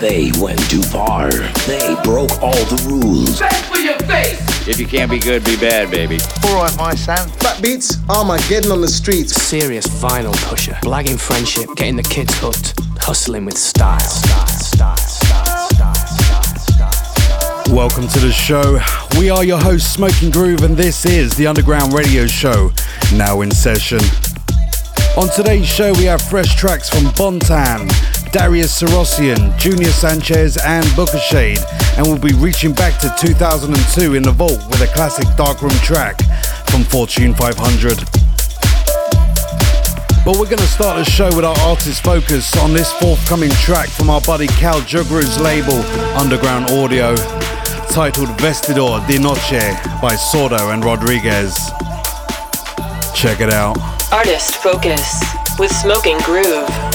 They went too far. They broke all the rules. If you can't be good, be bad, baby. Alright, my Sam. Fat beats, Armageddon on the streets. serious vinyl pusher, blagging friendship, getting the kids hooked, hustling with style. style, style, style, style, style, style. Welcome to the show. We are your hosts, Smoking Groove, and this is the Underground Radio Show, now in session. On today's show, we have fresh tracks from Bontan, Darius Syrossian, Junior Sanchez, and Booka Shade, and we'll be reaching back to 2002 in the vault with a classic Darkroom track from Fortune 500. But we're going to start the show with our artist focus on this forthcoming track from our buddy Cal Jugru's label, Underground Audio, titled Vestidor de Noche by Sordo and Rodriguez. Check it out. Artist Focus with Smoking Groove.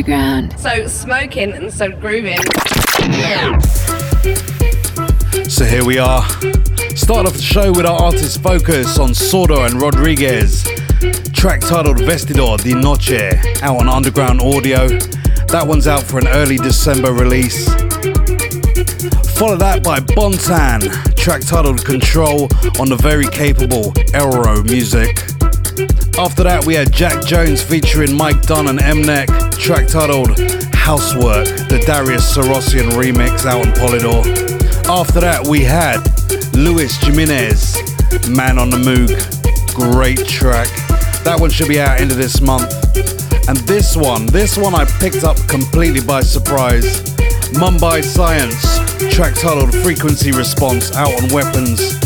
Underground. So smoking and so grooving. So here we are. Start off the show with our artist focus on Sordo and Rodriguez. Track titled Vestidor de Noche, out on Underground Audio. That one's out for an early December release. Follow that by Bontan, track titled Control on the very capable Elrow music. After that, we had Jax Jones featuring Mike Dunn and Mnek, track titled Housework, the Darius Syrossian remix out on Polydor. After that, we had Luis Jimenez, Man on the Moog, great track. That one should be out end of this month. And this one, this one I picked up completely by surprise. Mumbai Science, track titled Frequency Response, out on Weapons.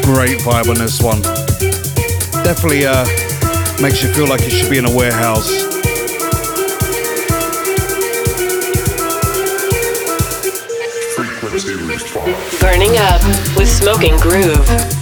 Great vibe on this one. Definitely uh, makes you feel like you should be in a warehouse. Up with Smoking Groove.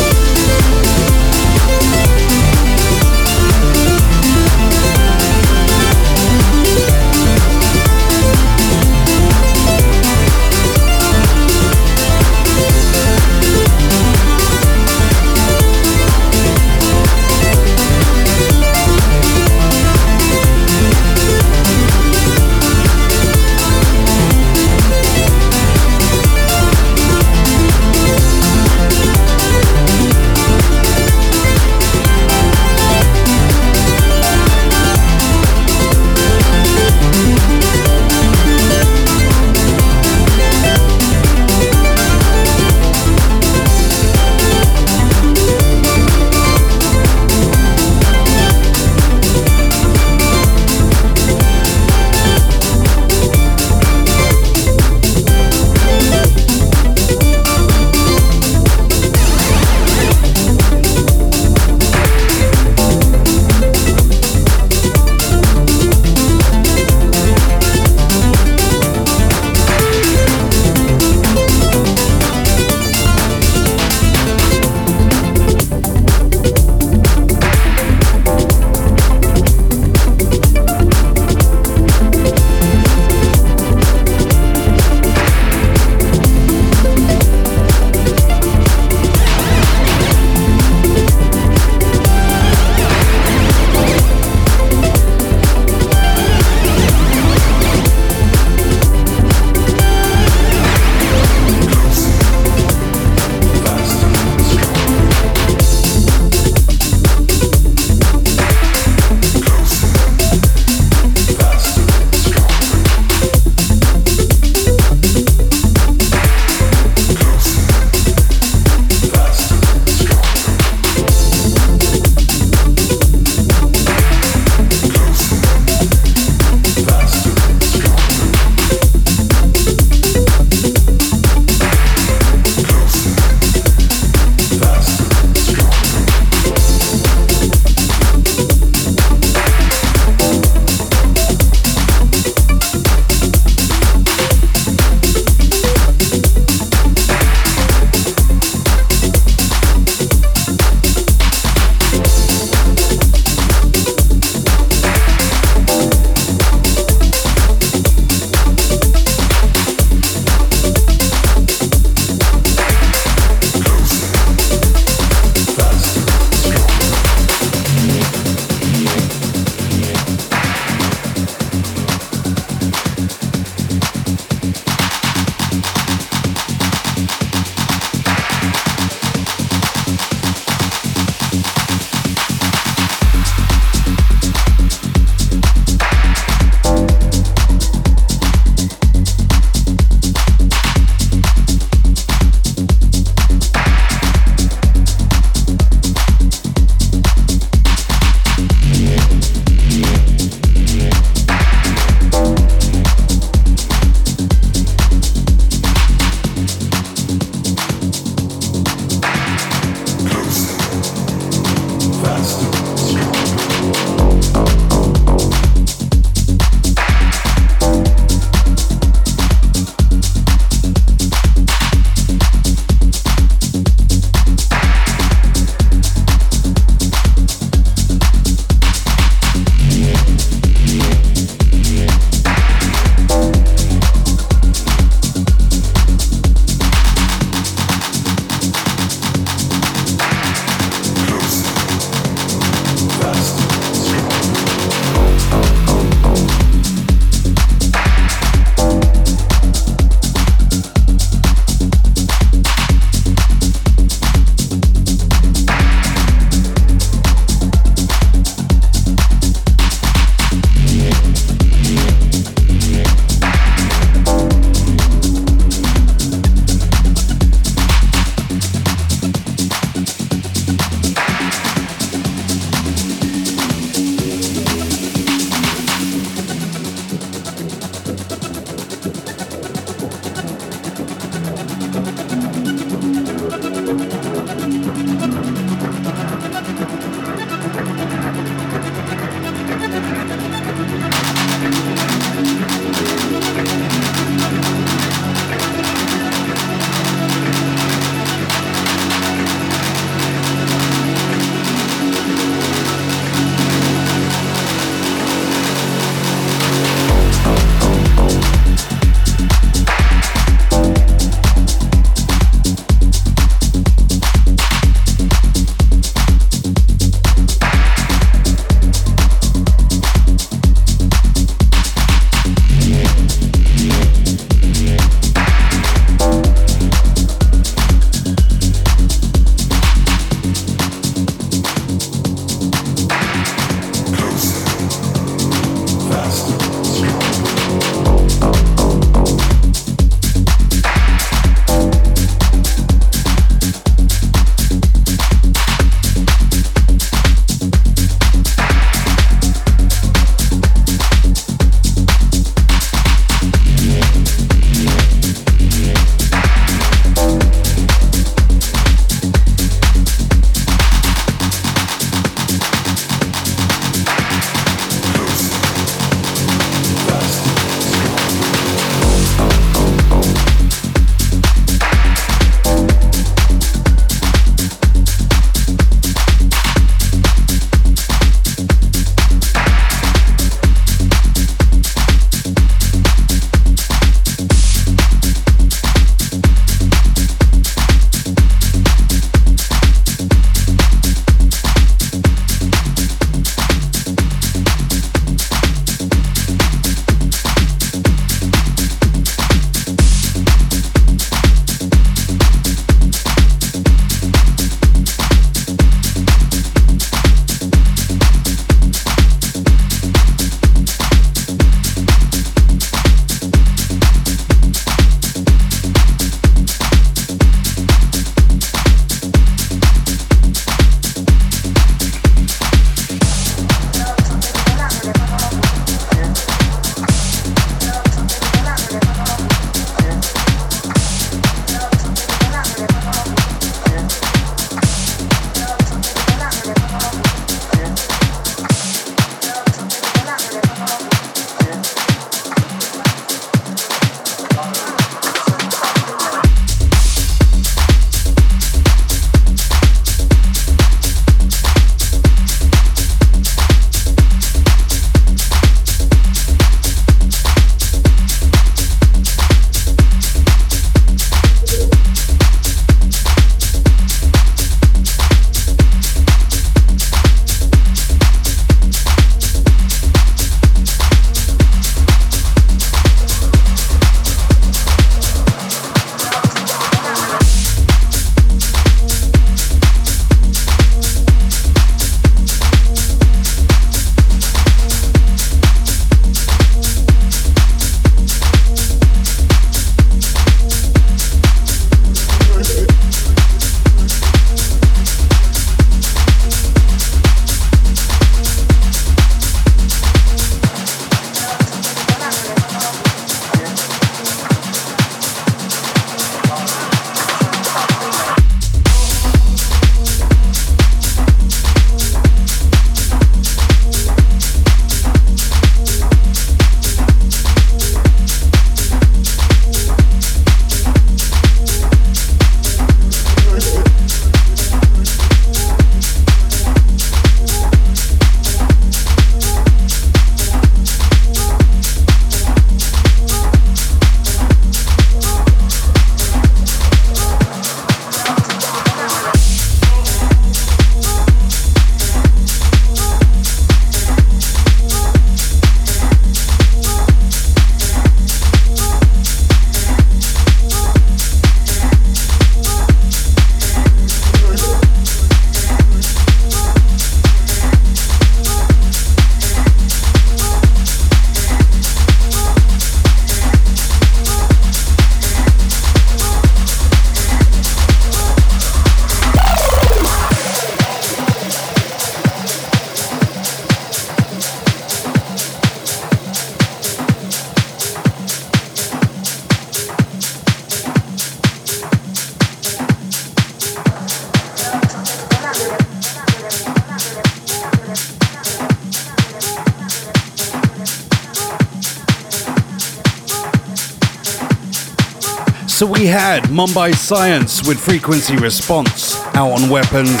Mumbai Science with Frequency Response out on Weapons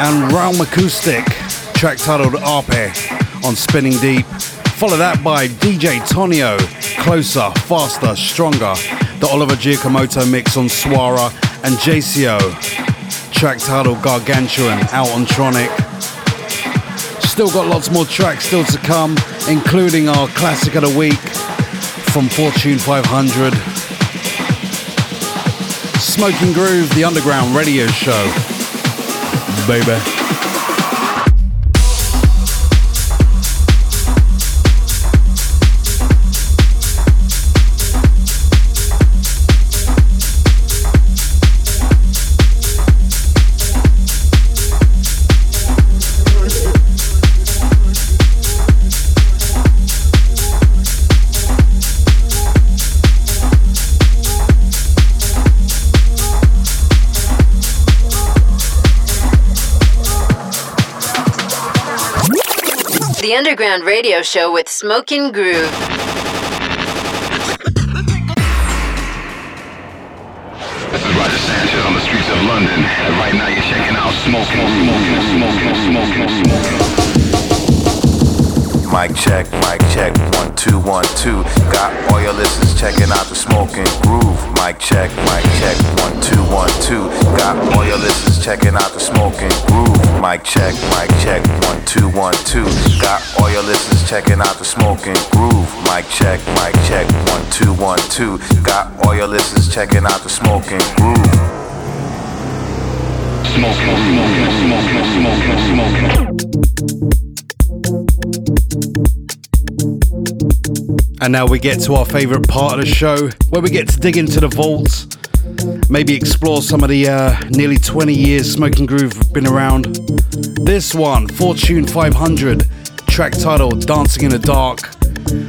and Realm Acoustic, track titled Arpe on Spinning Deep. Follow that by DJ Tonio, Closer, Faster, Stronger, the Oliver Giacomotto mix on Suara, and JCO, track titled Gargantuan out on Tronic. Still got lots more tracks still to come, including our classic of the week from Fortune 500. Smoking Groove, the underground radio show. Baby. Underground Radio Show with Smoking Groove. Checking out the smoking groove. Mic check, mic check, one, two, one, two. Got all your listeners checking out the smoking groove. And now we get to our favourite part of the show, where we get to dig into the vaults, maybe explore some of the uh, nearly 20 years Smoking Groove have been around. This one, Fortune 500, track titled Dancing in the Dark.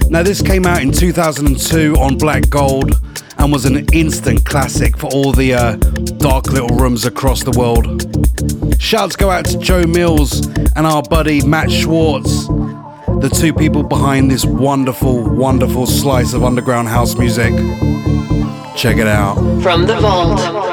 Now, this came out in 2002 on Black Gold and was an instant classic for all the uh, dark little rooms across the world. Shouts go out to Joe Mills and our buddy Matt Schwartz, the two people behind this wonderful, wonderful slice of underground house music. Check it out. From the vault.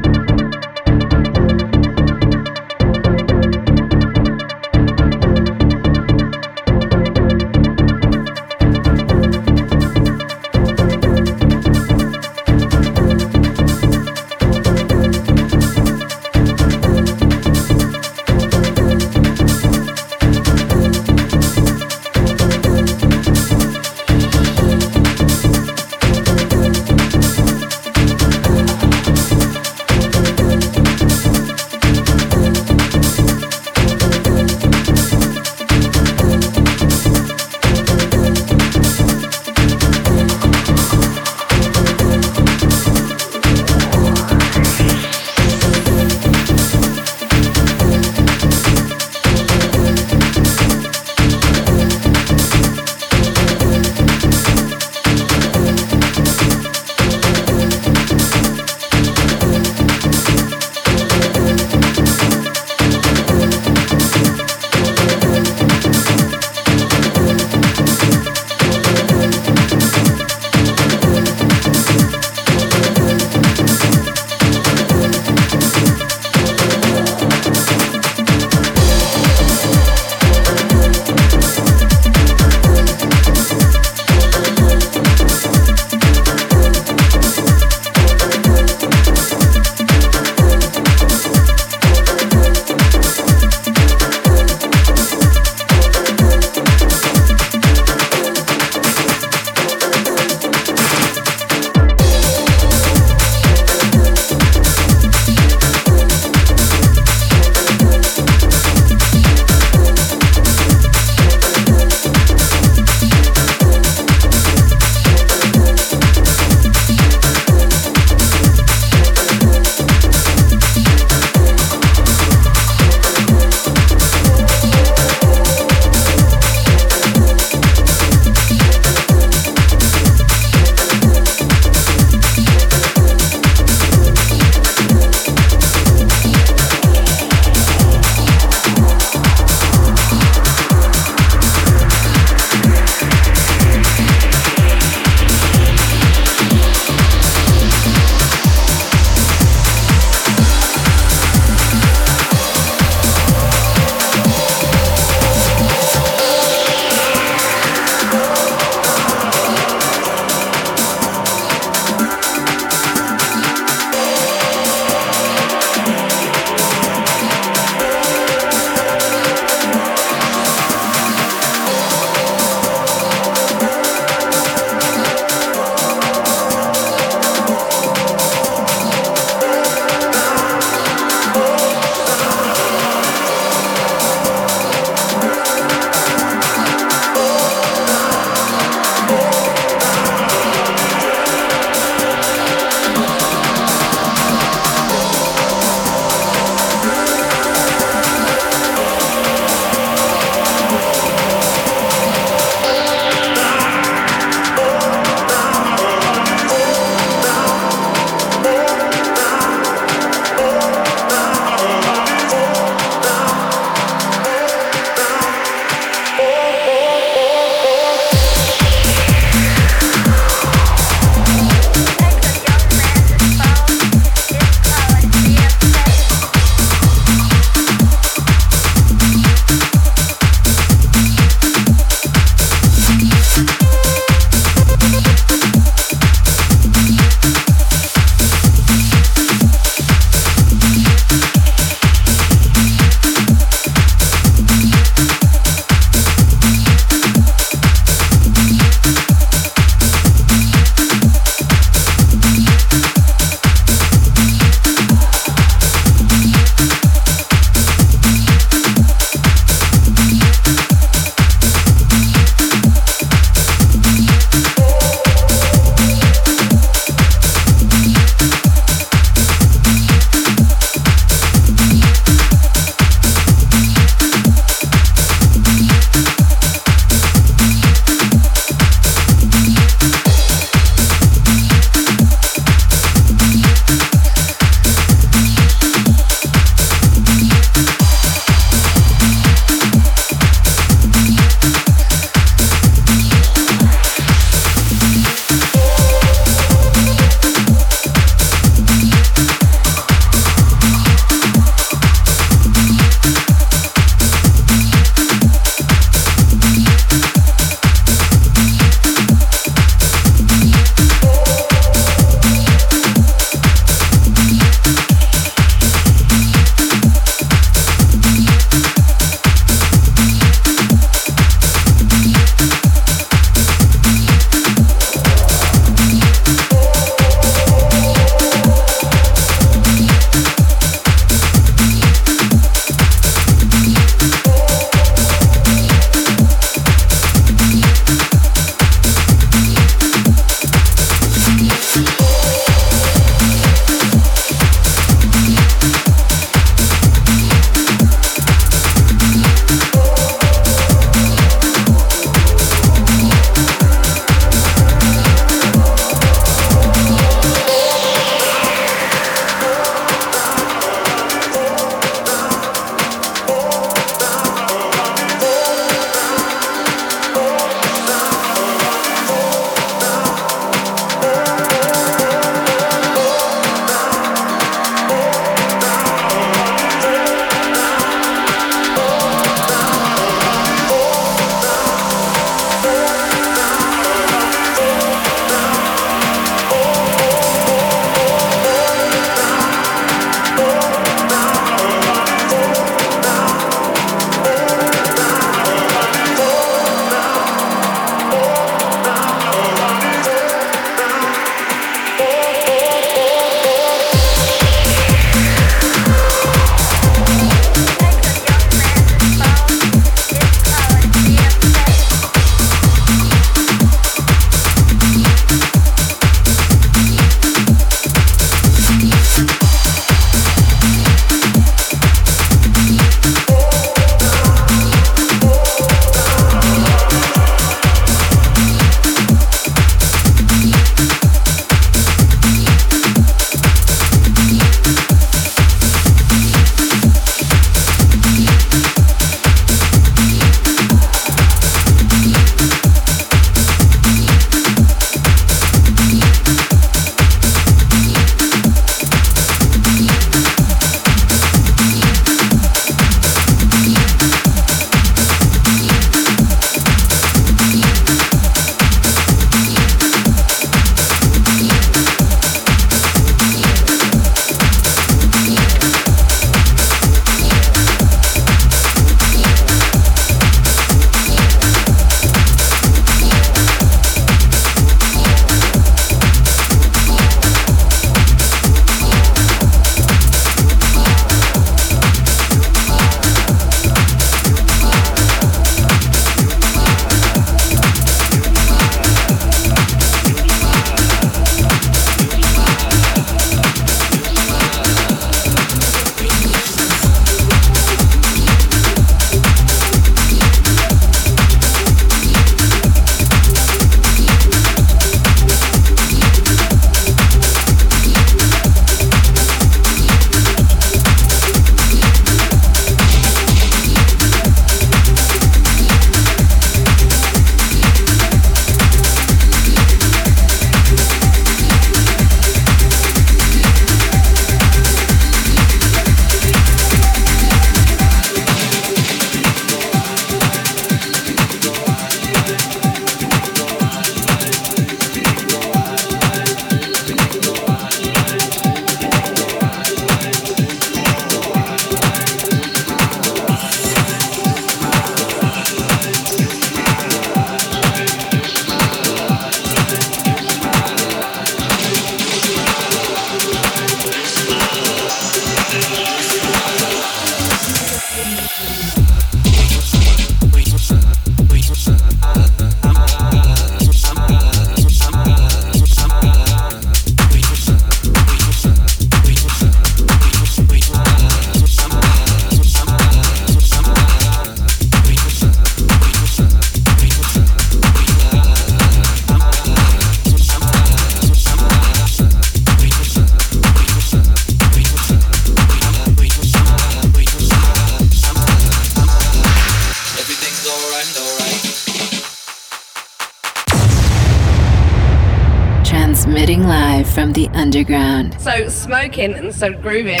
So smoking and so grooving.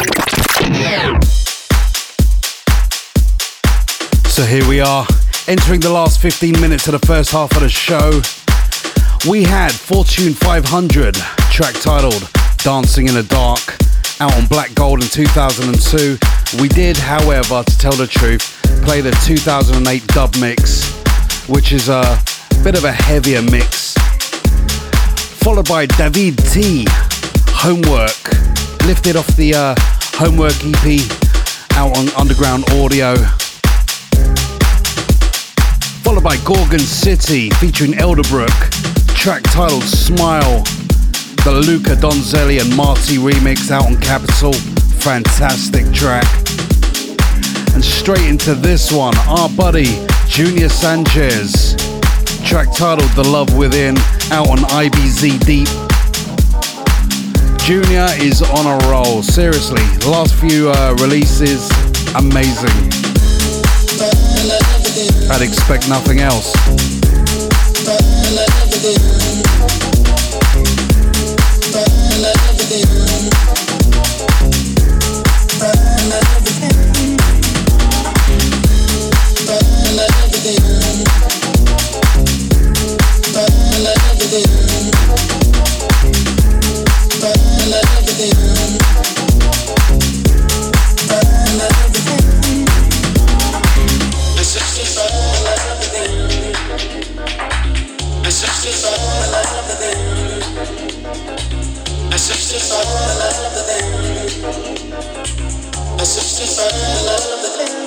So here we are, entering the last 15 minutes of the first half of the show. We had Fortune 500, track titled Dancing in the Dark, out on Black Gold in 2002. We did, however, to tell the truth, play the 2008 dub mix, which is a bit of a heavier mix. Followed by David T, Homework, lifted off the uh, Homework EP out on Underground Audio. Followed by Gorgon City featuring Elderbrook, track titled Smile, the Luca Donzelli and Marty remix out on Capitol. Fantastic track. And straight into this one, our buddy Junior Sanchez, track titled The Love Within out on IBZ Deep. Jr. is on a roll. Seriously, last few uh, releases, amazing. I'd expect nothing else. sisters all love the thing. My sisters all love the thing.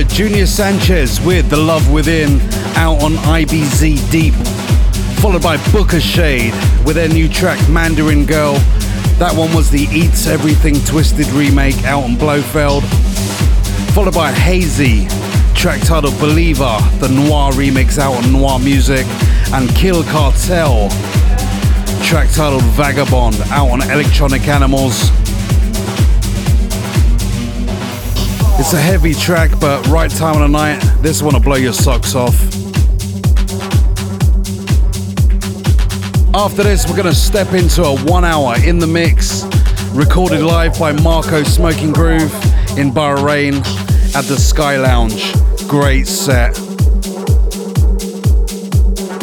Heard Junior Sanchez with The Love Within out on IBZ Deep, followed by Booka Shade with their new track Mandarin Girl. That one was the Eats Everything Twisted remake out on Blaufield, followed by Hazy, track titled Believer, the Noir remix out on Noir Music, and Kill Cartel, track titled Vagabond out on Electronic Animals. It's a heavy track, but right time of the night. This one will blow your socks off. After this, we're going to step into a one hour in the mix, recorded live by Marco Smoking Groove in Bahrain at the Sky Lounge. Great set.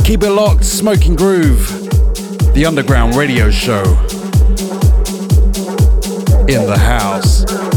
Keep it locked, Smoking Groove, the underground radio show in the house.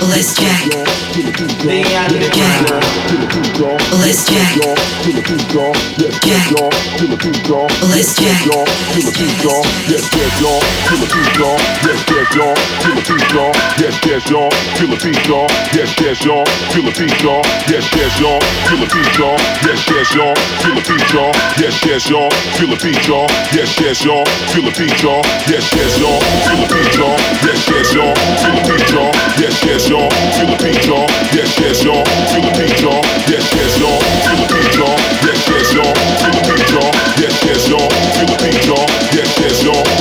Let's check. Check. Let's check. Check. Let's check. Yes, Let's jack. Let's beat, Let's Yes, Let's jack. Let's beat, Let's Yes, Let Feel the beat, y'all. Yes, yes, y'all. Feel the beat, y'all. Yes, yes, y'all. Feel the beat, y'all. Yes, yes, y'all. Feel the beat, y'all. Yes, yes, y'all.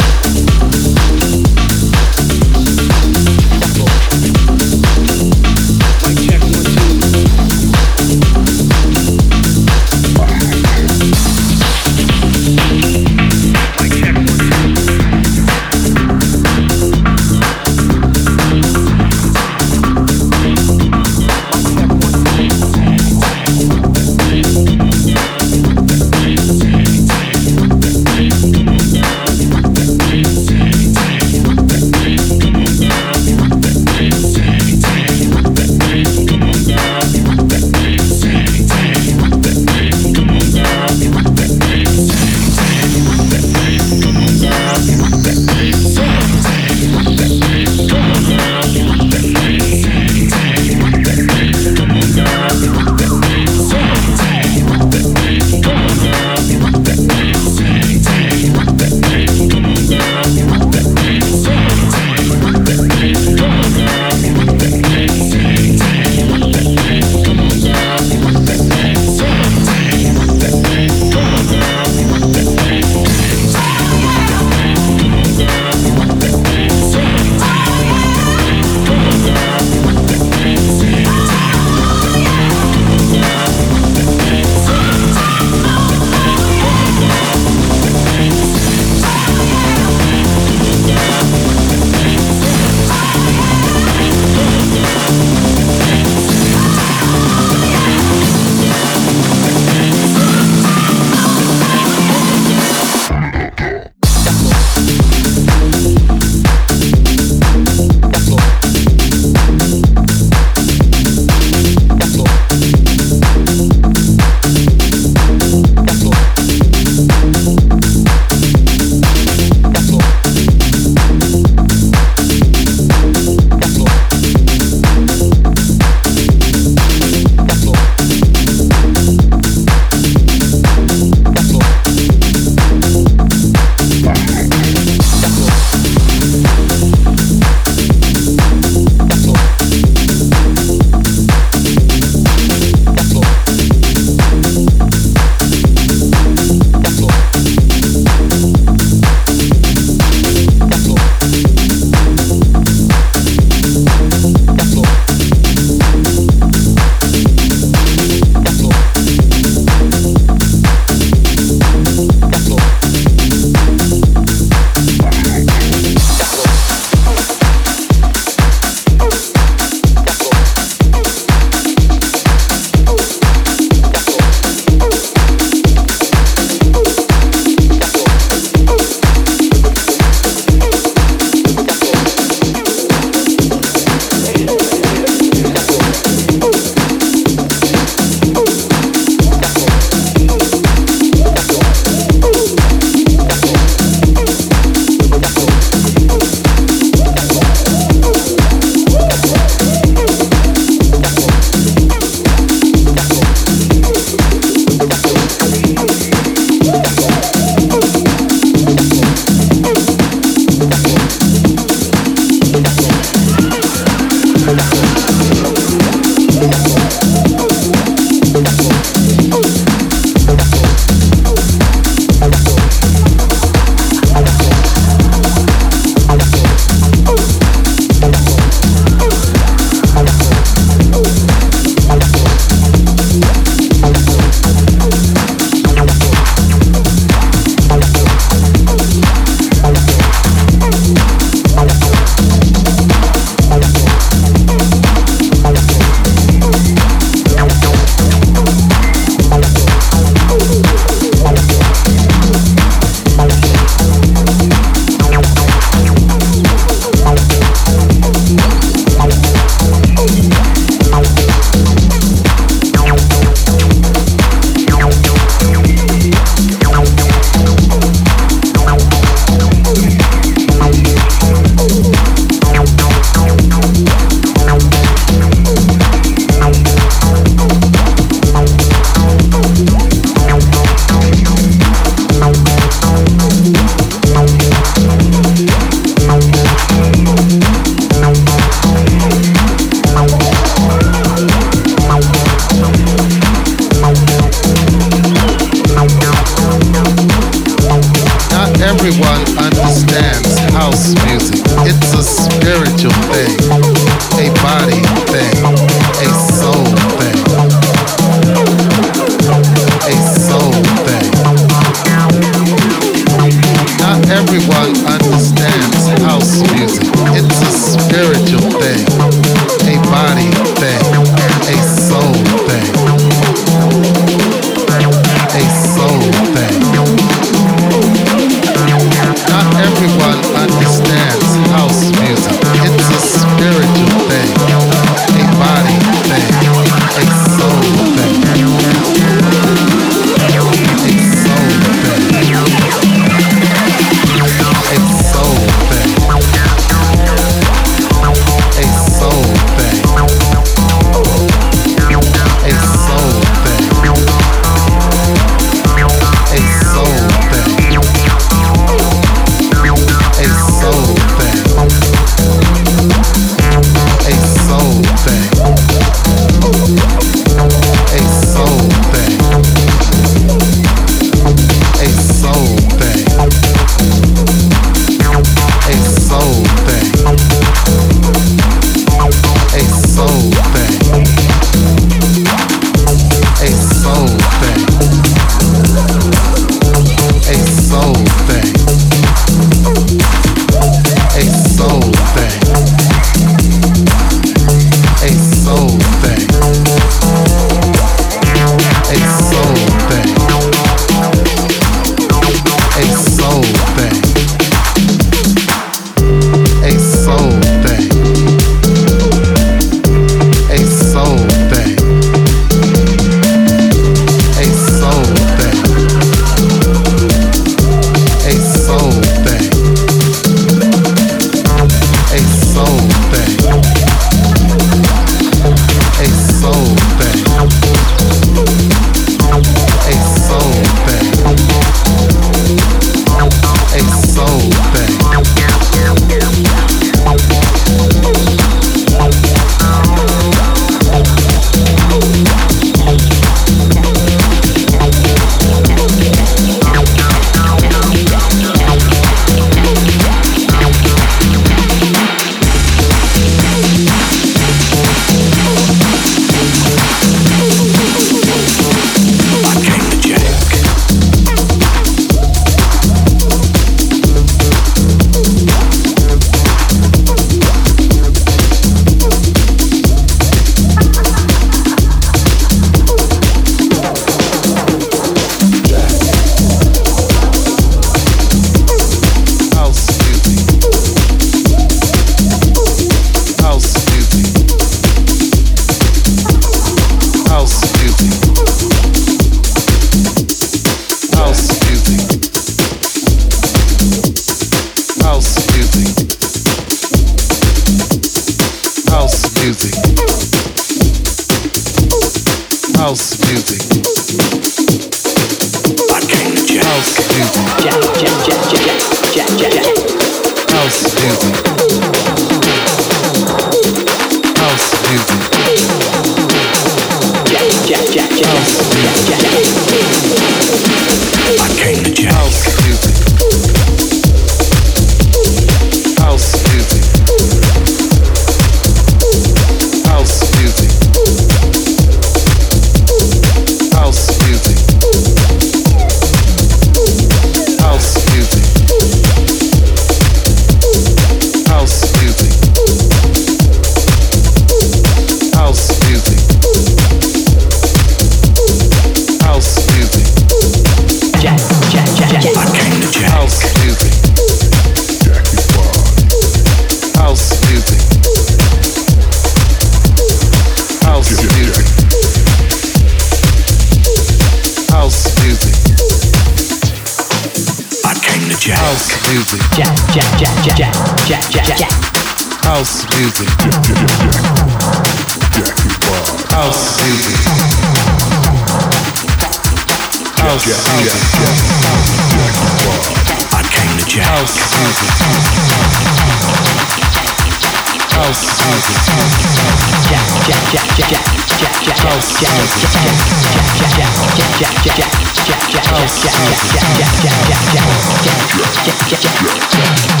Yeah.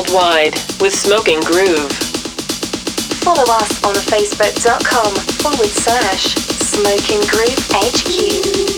Worldwide with Smoking Groove. Follow us on facebook.com forward slash Smoking Groove HQ.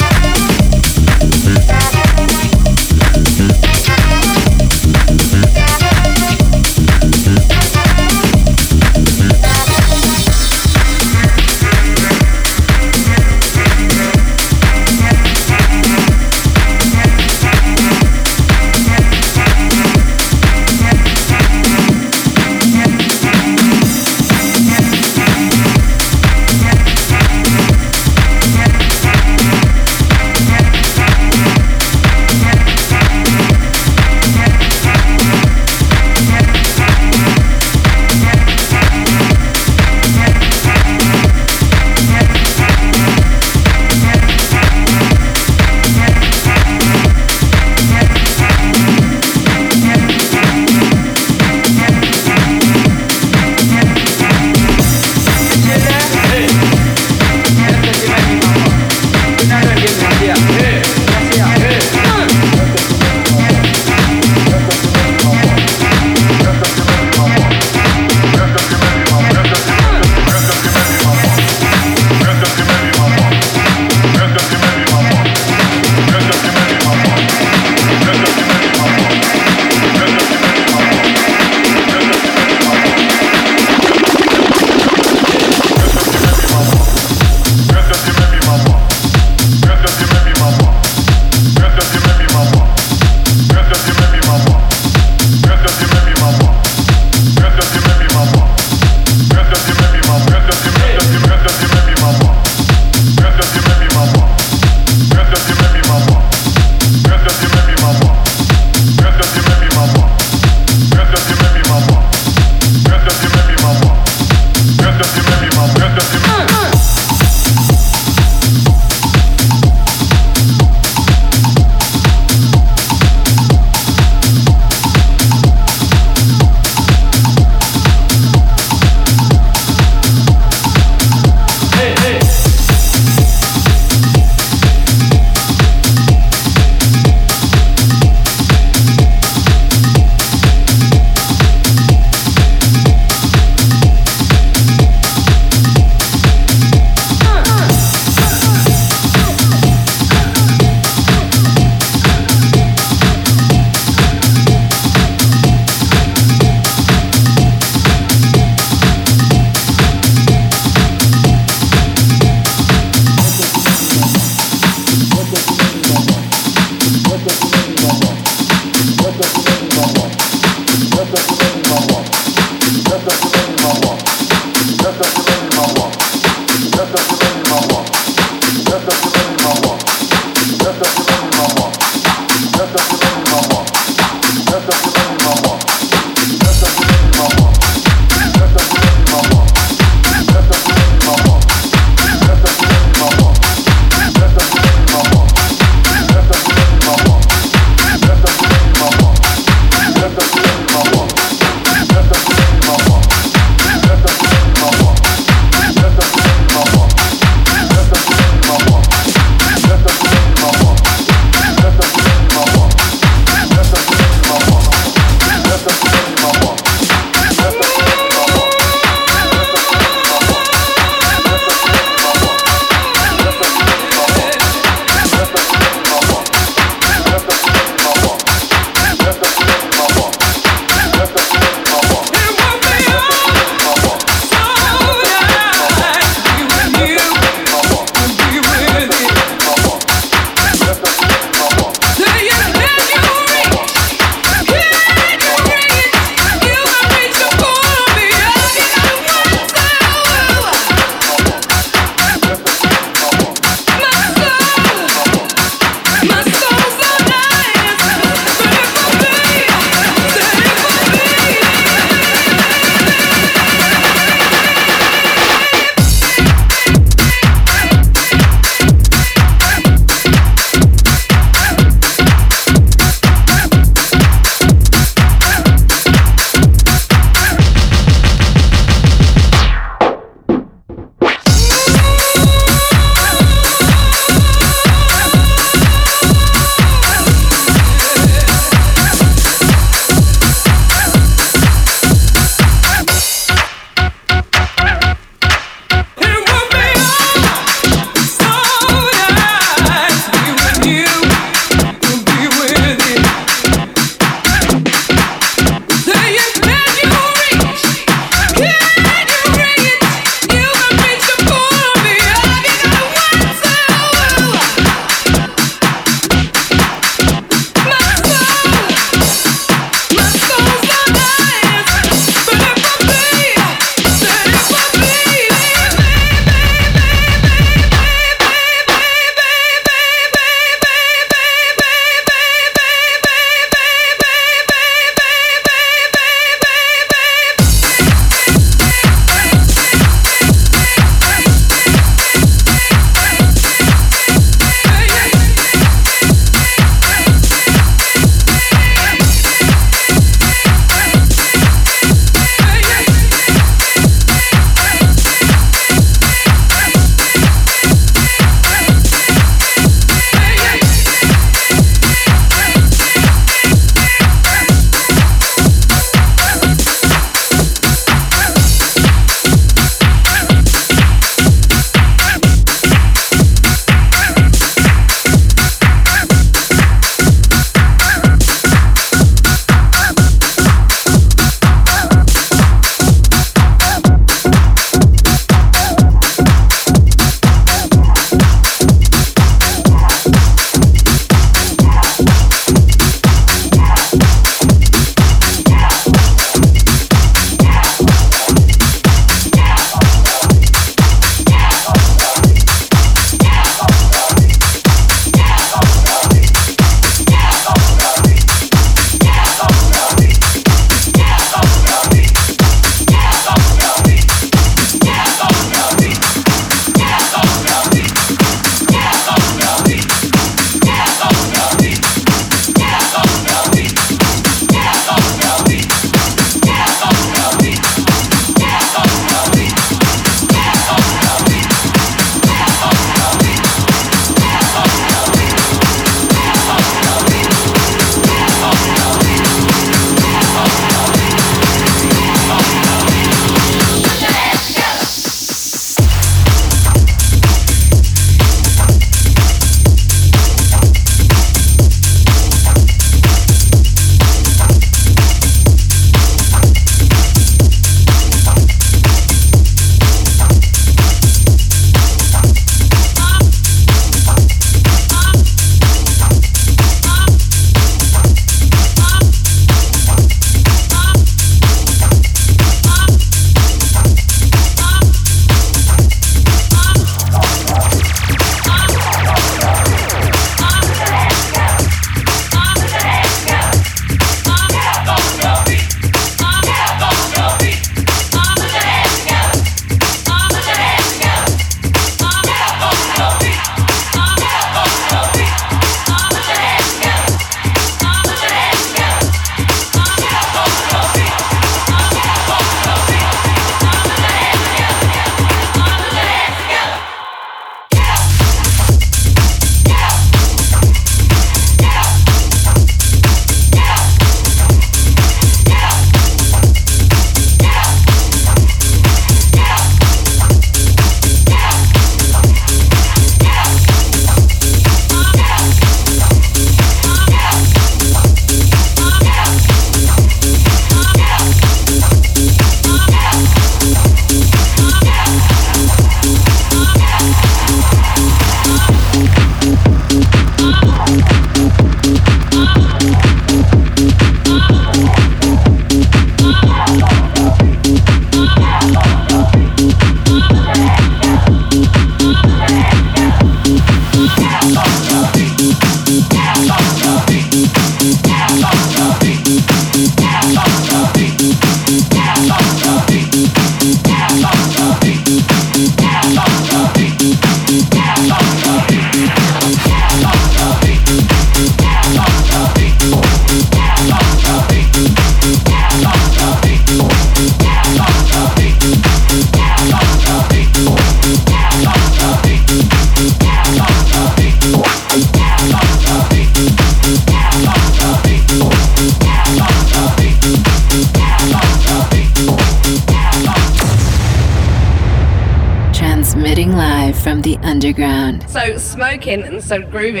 So grooving.